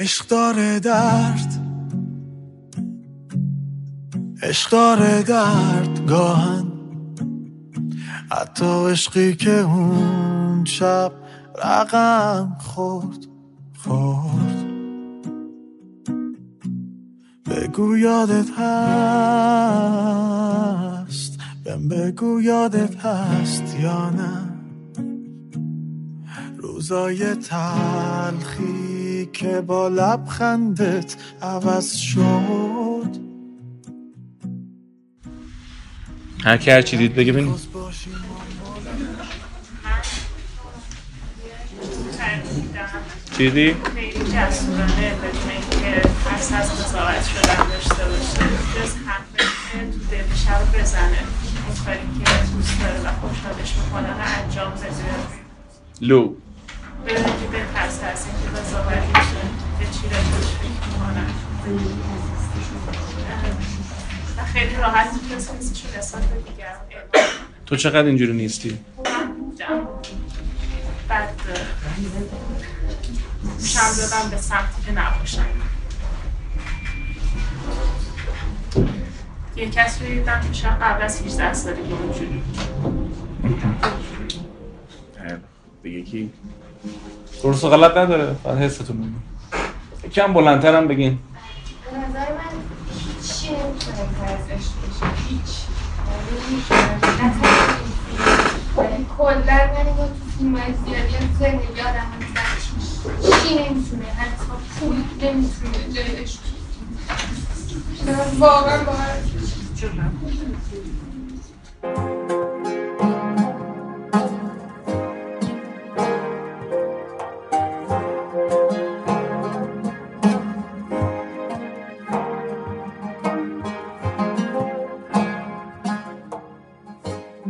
عشق داره درد. عشق داره درد گاهن. حتی عشقی که اون شب رقم خورد خورد. بگو یادت هست. بگو یادت هست یا نه. روزای تلخی که با لبخندت عوض شد. هر کی هر چی دید بگه ببینیم چی دیدی؟ خیلی جسورانه بدون اینکه ترس از قضاوت شدن داشته باشه. جز حرفی که تو بزنه. اون کاری که دوست داره و خوشحالش می‌کنه رو انجام بده. لو. بدون که بترسه از اینکه قضاوت بشه به چی راجبش فکر می‌کنن و خیلی راحت می‌تونست حسش رو نسبت به دیگران اعمال کنه تو چقدر اینجوری نیستی؟ بعد شم دادم به سمتی که نباشم یه کسی رو دیدم که شاید قبل از 18 سالگی اونجوری. دیگه کی؟ درست و غلط نداره. فقط حستون میگم کم بلندترم بگین. به نظر من هیچی نمی‌تونه پر از عشق بشه. هیچ. یعنی ولی کلا من تو فیلم های زیادی هم زندگی آدم هم هیچی نمی‌تونه. حتی پول نمی‌تونه جای عشق من واقعا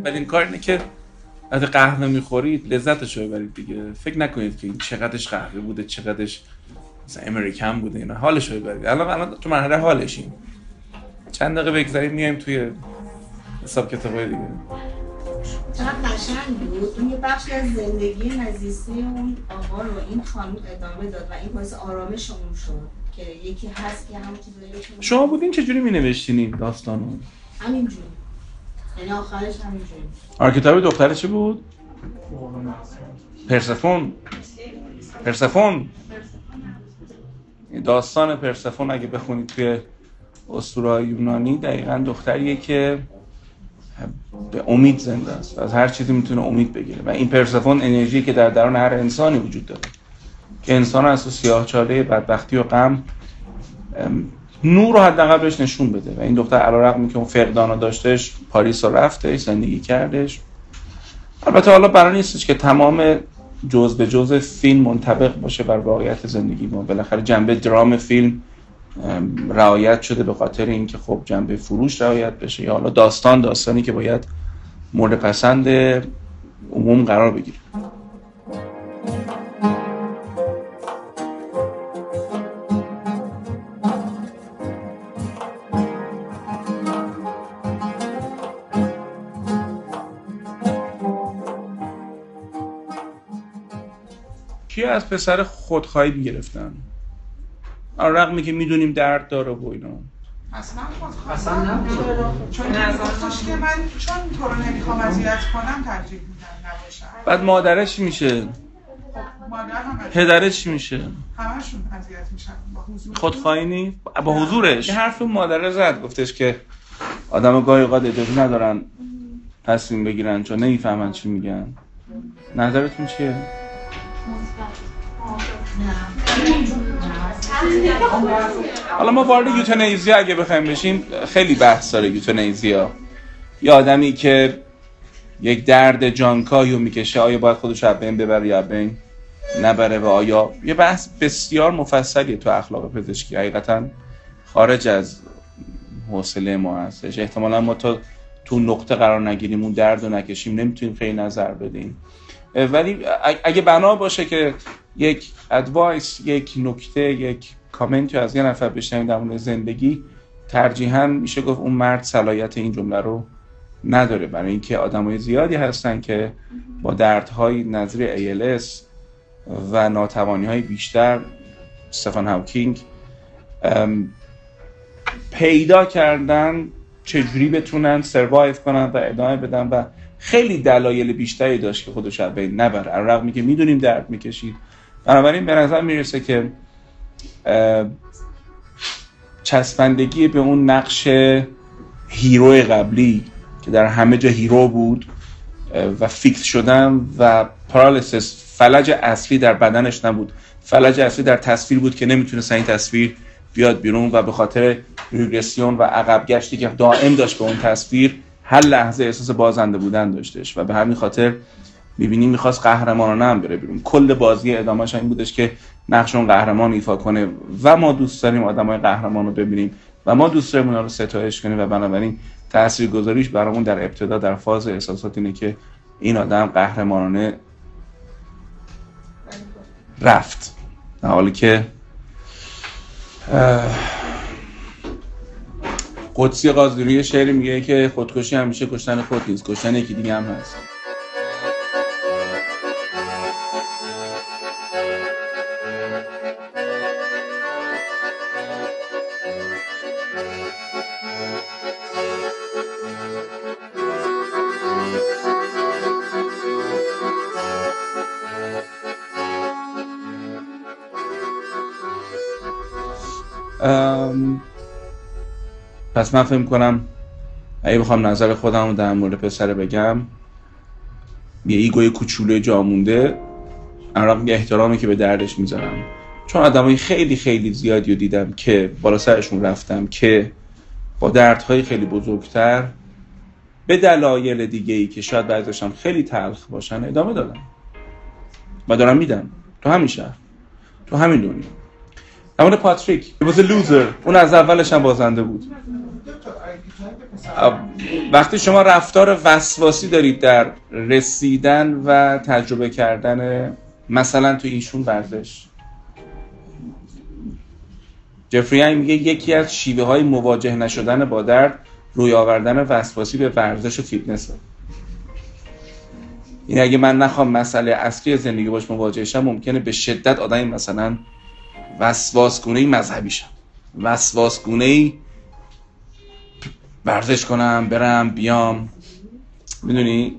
این کار اینه که وقتی قهوه می‌خورید لذتش رو ببرید دیگه. فکر نکنید که این چقدرش قهوه بوده چقدرش مثلا امریکن بوده اینا. حالش رو ببرید. الان الان تو مرحله حالشیم. چند دقیقه بگذاریم میایم توی حساب کتابای دیگه. چقدر قشنگ بود. اون یه بخشی از زندگی نزیسته اون آقا رو این خانم ادامه داد و این باعث آرامش اون شد که یکی هست که همون چیزایی شما بودین چجوری می نوشتین این داستانو؟ همینجوری. یعنی آره کتاب دختره چی بود؟ پرسفون. پرسفون. داستان پرسفون اگه بخونید توی اسطوره یونانی دقیقا دختریه که به امید زنده است از هر چیزی می‌تونه امید بگیره. و این پرسفون انرژی که در درون هر انسانی وجود داره. که انسان از سیاه چاله بدبختی و غم نور رو حداقل بهش نشون بده. و این دختر علیرغم که اون فقدان رو داشتش پاریس رو رفتش زندگی کردش. البته حالا برای نیستش که تمام جز به جز فیلم منطبق باشه بر واقعیت زندگی ما. بالاخره جنبه درام فیلم رعایت شده به خاطر اینکه خب جنبه فروش رعایت بشه یا حالا داستان داستانی که باید مورد پسند عموم قرار بگیره. کی از پسر خودخواهی می‌گرفتن. رغمی که می‌دونیم درد داره و اینا. اصلا اصلا چون که من چون تو رو نمی‌خوام اذیت کنم ترجیح میدم نباشم. بعد مادرش میشه؟ مادر پدرش چی میشه؟ همشون اذیت میشن با حضور خودخواهی نی با حضورش؟ حرف مادره زد گفتش که آدم گاهی اوقات اجازه ندارن تصمیم بگیرن چون نمی‌فهمن چی میگن. نظرتون چیه؟ حالا ما وارد یوتنیزیا اگه بخوایم بشیم خیلی بحث داره یوتنیزیا. یه آدمی که یک درد جانکاهی رو می‌کشه آیا باید خودش رو بین ببره یا بین نبره؟ و آیا یه بحث بسیار مفصلیه تو اخلاق پزشکی. حقیقتا خارج از حوصله ما هستش. احتمالا ما تا تو نقطه قرار نگیریم اون درد رو نکشیم. نمی‌تونیم خیلی نظر بدیم. ولی اگه- بنا باشه که یک advice یک نکته یک کامنتی از یه نفر بشنویم در مورد زندگی ترجیحاً میشه گفت اون مرد صلاحیت این جمله رو نداره. برای اینکه آدمای زیادی هستن که با دردهای نظیر ALS و ناتوانی های بیشتر استفان هاوکینگ پیدا کردن چجوری بتونن survive کنن و ادامه بدن و خیلی دلایل بیشتری داشت که خودش از بین نبره. رغمی که می‌دونیم درد می‌کشید. بنابراین به نظر می‌رسه که چسبندگی به اون نقش hero قبلی که در همه جا hero بود و fix شدن و paralysis فلج اصلی در بدنش نبود. فلج اصلی در تصویر بود که نمی‌تونست این تصویر بیاد بیرون و به خاطر ریگرسیون و عقب گشتی که دائم داشت به اون تصویر هر لحظه احساس بازنده بودن داشتش و به همین خاطر می‌بینیم می‌خواست قهرمانانه هم بره بیرون. کل بازی ادامهش این بودش که نقش اون قهرمان ایفا کنه و ما دوست داریم آدمای قهرمان رو ببینیم و ما دوست داریم اونا رو ستایش کنیم و بنابراین تاثیرگذاریش برامون در ابتدا در فاز احساسات اینه که این آدم قهرمانانه رفت. در حالی که قدسی قاضی شعری میگه که خودکشی همیشه کشتن خود نیست کشتن یکی دیگه هم هست. پس من فکر کنم اگه بخوام نظر خودم در مورد پسر بگم یه ایگوی کوچولو جا مونده یه احترامی که به دردش می‌ذارم. چون آدمای خیلی خیلی زیادی رو دیدم که بالا سرشون رفتم که با دردهای خیلی بزرگتر به دلایل دیگه ای که شاید بعضیشم خیلی تلخ باشن ادامه دادم و دارم میدم. تو همین شهر. تو همین دنیا. همون پاتریک was loser اون از اولش هم بازنده بود. وقتی شما رفتار وسواسی دارید در رسیدن و تجربه کردن مثلا تو ایشون ورزش. جفری میگه یکی از شیوه های مواجه نشدن با درد روی آوردن وسواسی به ورزش و فیتنس این اگه من نخوام مسئله اصلی زندگی باش مواجه شم ممکنه به شدت آدمی مثلا وسواسگونه مذهبی شم. وسواسگونه ورزش کنم برم بیام. می‌دونی؟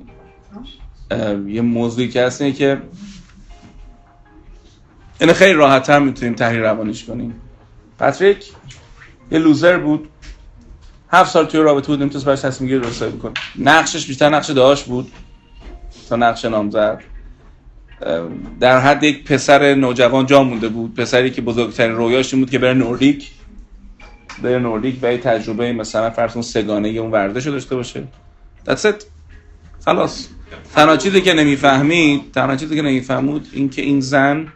یه موضوعی که هست اینه که اینه خیلی راحت هم می‌تونیم تحریر روانیش کنیم. پاتریک یه لوزر بود. هفت سال توی رابطه بود نمی‌تونست برش تصمیم گیری رسایی بکنه نقشش بیشتر نقش داشت بود تا نقش نامزد. در حد یک پسر نوجوان جا مونده بود. پسری که بزرگترین رویاش این بود که بره نوردیک بره نوردیک و تجربه مثلا فرض اون سگانه اون ورزش رو داشته باشه. That's it. خلاص. تنها چیزی که نمی‌فهمید تنها چیزی که نمیفهمود این که این زن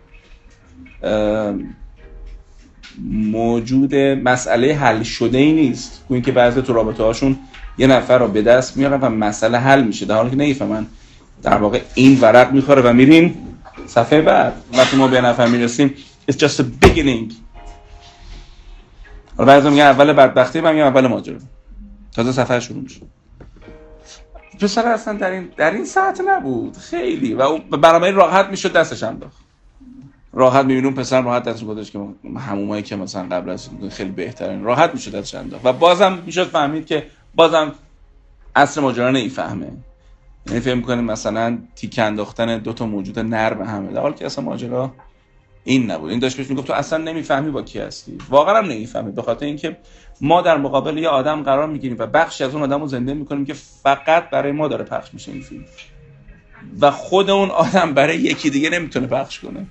موجود مسئله حل شده ای نیست. این که بعضی تو رابطه هاشون یه نفر رو به دست میارن و مسئله حل میشه. در حالی که نمی‌فهمن. در واقع این ورق می‌خوره و میریم صفحه بعد. وقتی ما به نفر می‌رسیم it's just a beginning. بعضی میگن اول بدبختی من میگم اول ماجرا. تازه سفر شروع میشه. پسر اصلا در این در این ساعت نبود. خیلی. و برنامه راحت می‌شد دستش انداخت. راحت می‌بینیم پسر راحت دست گذاشت که همومایی که مثلا قبل از خیلی بهترین. راحت می‌شد دستش انداخت. و بازم می‌شد فهمید که بازم اصل ماجرا نمی‌فهمه. یعنی فکر می‌کنیم مثلا تیک انداختن دو تا موجود نر به همه. در حالی که اصلا ماجرا این نبود. این داشت بهش می‌گفت تو اصلا نمی‌فهمی با کی هستی. واقعا هم نمی‌فهمی. به خاطر اینکه ما در مقابل یه آدم قرار می‌گیریم و بخشی از اون آدم رو زنده می‌کنیم که فقط برای ما داره پخش میشه این فیلم. و خود اون آدم برای یکی دیگه نمی‌تونه پخش کنه.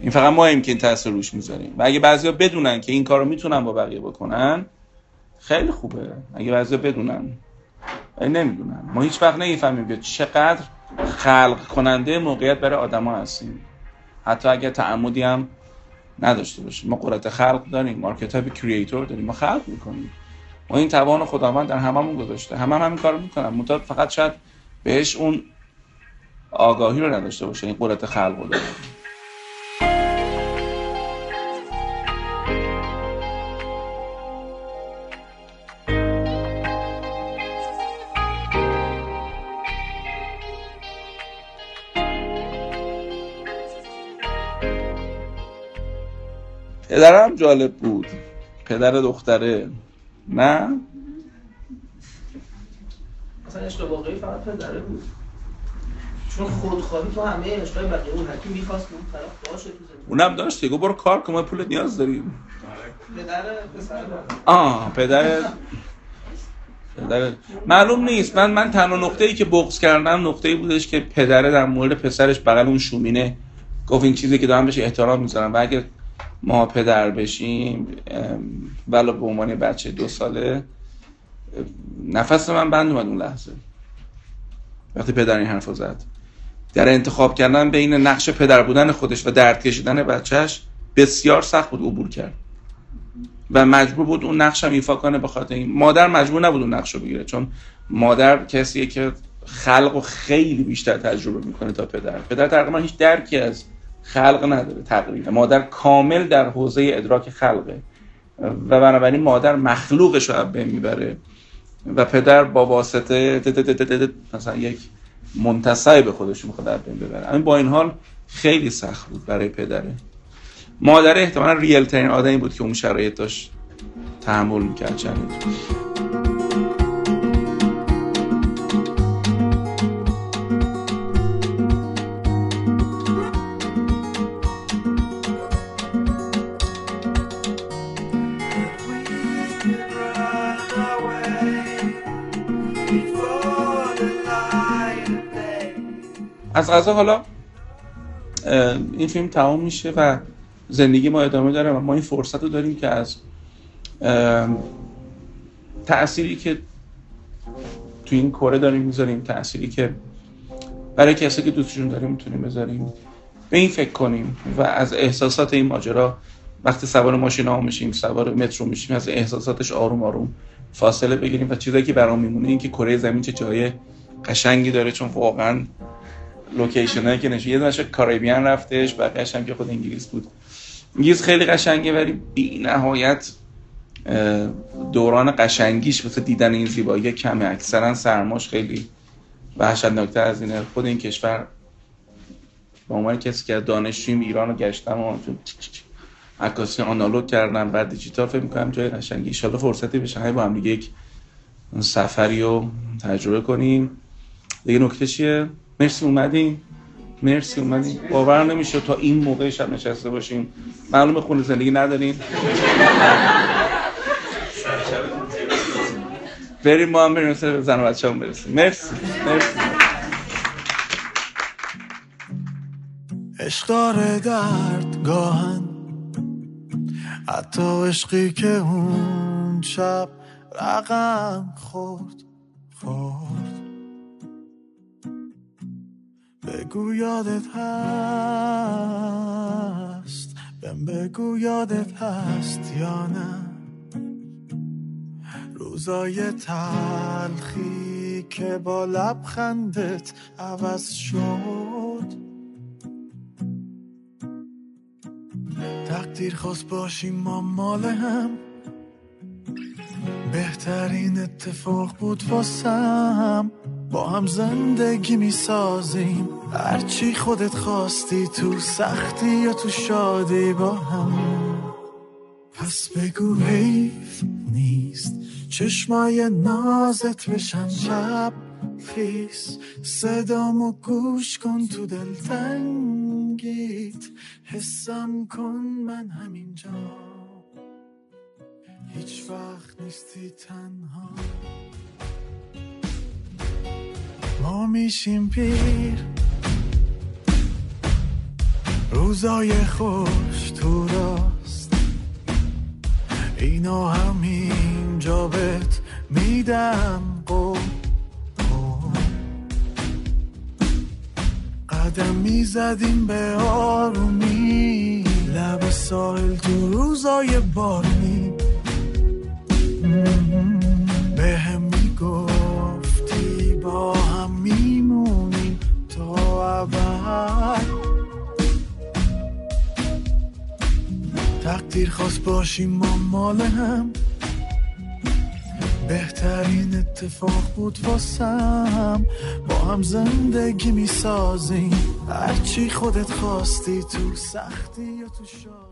این فقط ما که این تاثیر روش می‌ذاریم. و اگه بعضیا بدونن که این کارو می‌تونن با بقیه بکنن خیلی خوبه. اگه بعضیا بدونن نمی‌دونن. ما هیچ وقت نمی‌فهمیم که چقدر خلق کننده موقعیت برای آدما هستیم. حتی اگه تعمدی هم نداشته باشیم. ما قدرت خلق داریم مارکت کریئتور داریم ما خلق می‌کنیم. ما این توان خداوند در هممون گذاشته. همه هم همین کارو می‌کنن. فقط شاید بهش اون آگاهی رو نداشته باشه این قدرت خلق رو داره پدرم جالب بود. پدر دختره. نه؟ مثلا عشق واقعی فقط پدره بود. چون خودخواهی تو همه عشقای بقیه اون حکی می‌خواست اون طرف باشه تو اونم داشت دیگه. برو کار کن ما پول نیاز داریم. پدر پسر آه پدر. پدر. معلوم نیست. من من تنها نقطه ای که بغض کردم نقطه ای بودش که پدره در مورد پسرش بغل اون شومینه. گفت این چیزی که دارم بهش احترام می‌ذارم. و اگه ما پدر بشیم ام، ولو به عنوان بچه دو ساله نفس من بند اومد اون لحظه. وقتی پدر این حرف زد. در انتخاب کردن بین نقش پدر بودن خودش و درد کشیدن بچهش بسیار سخت بود عبور کرد. و مجبور بود اون نقش هم ایفا کنه به این. مادر مجبور نبود اون نقش رو بگیره چون مادر کسیه که خلق و خیلی بیشتر تجربه می‌کنه تا پدر. پدر تقریبا هیچ درکی از خلق نداره تقریبا مادر کامل در حوزه ادراک خلقه و بنابراین مادر مخلوقش رو بین می‌بره. و پدر با واسطه ت- ت- ت- مثلا یک منتصب به خودش می‌خواد از بین ببره. اما با این حال خیلی سخت بود برای پدره. مادر احتمالا ریل ترین آدمی بود که اون شرایط داشت تحمل می‌کرد چند از غذا حالا این فیلم تمام میشه و زندگی ما ادامه داره و ما این فرصت رو داریم که از تأثیری که تو این کره داریم می‌ذاریم تأثیری که برای کسی که دوستشون داریم می‌تونیم بذاریم به این فکر کنیم و از احساسات این ماجرا وقتی سوار ماشین ها میشیم سوار مترو میشیم از احساساتش آروم آروم فاصله بگیریم و چیزایی که برام میمونه این که کره زمین چه جای قشنگی داره چون واقعا لوکیشن هایی که نشه یه دونش کاریبیان رفتش بقیه‌اش هم که خود انگلیس بود. انگلیس خیلی قشنگه ولی بی نهایت دوران قشنگیش واسه دیدن این زیبایی کمه. اکثرا سرماش خیلی وحشتناکتر از اینه. خود این کشور به عنوان کسی که دانشجویم ایران رو گشتم و عکاسی آنالوگ کردم بعد دیجیتال فکر می‌کنم جای قشنگی. ان فرصتی بشه. با هم دیگه یک سفری رو تجربه کنیم. دیگه نکته چیه؟ مرسی اومدین. مرسی اومدین. باور نمیشه تا این موقع شب نشسته باشیم معلومه خونه زندگی ندارین. بریم ما هم بریم سر زن و بچه هم برسیم. مرسی. مرسی. عشق داره درد گاهن. حتی عشقی که اون شب رقم خورد. خورد. یادت هست. بهم بگو یادت هست یا نه. روزای تلخی که با لبخندت عوض شد. تقدیر خواست باشیم ما مال هم. بهترین اتفاق بود واسم. با هم زندگی می سازیم هرچی خودت خواستی تو سختی یا تو شادی با هم. پس بگو حیف نیست. چشمای نازت بشن شب خیس. صدامو گوش کن تو دل تنگیت. حسم کن من همینجا. هیچ وقت نیستی تنها. میشیم پیر. روزای خوش تو راست. اینا همینجا بهت میدم. قدم می‌زدیم به آرومی. لب ساحل تو روزای بارونی. باشیم ما مال هم. بهترین اتفاق بود واسم. با هم زندگی می‌سازیم. هرچی خودت خواستی تو سختی یا تو شادی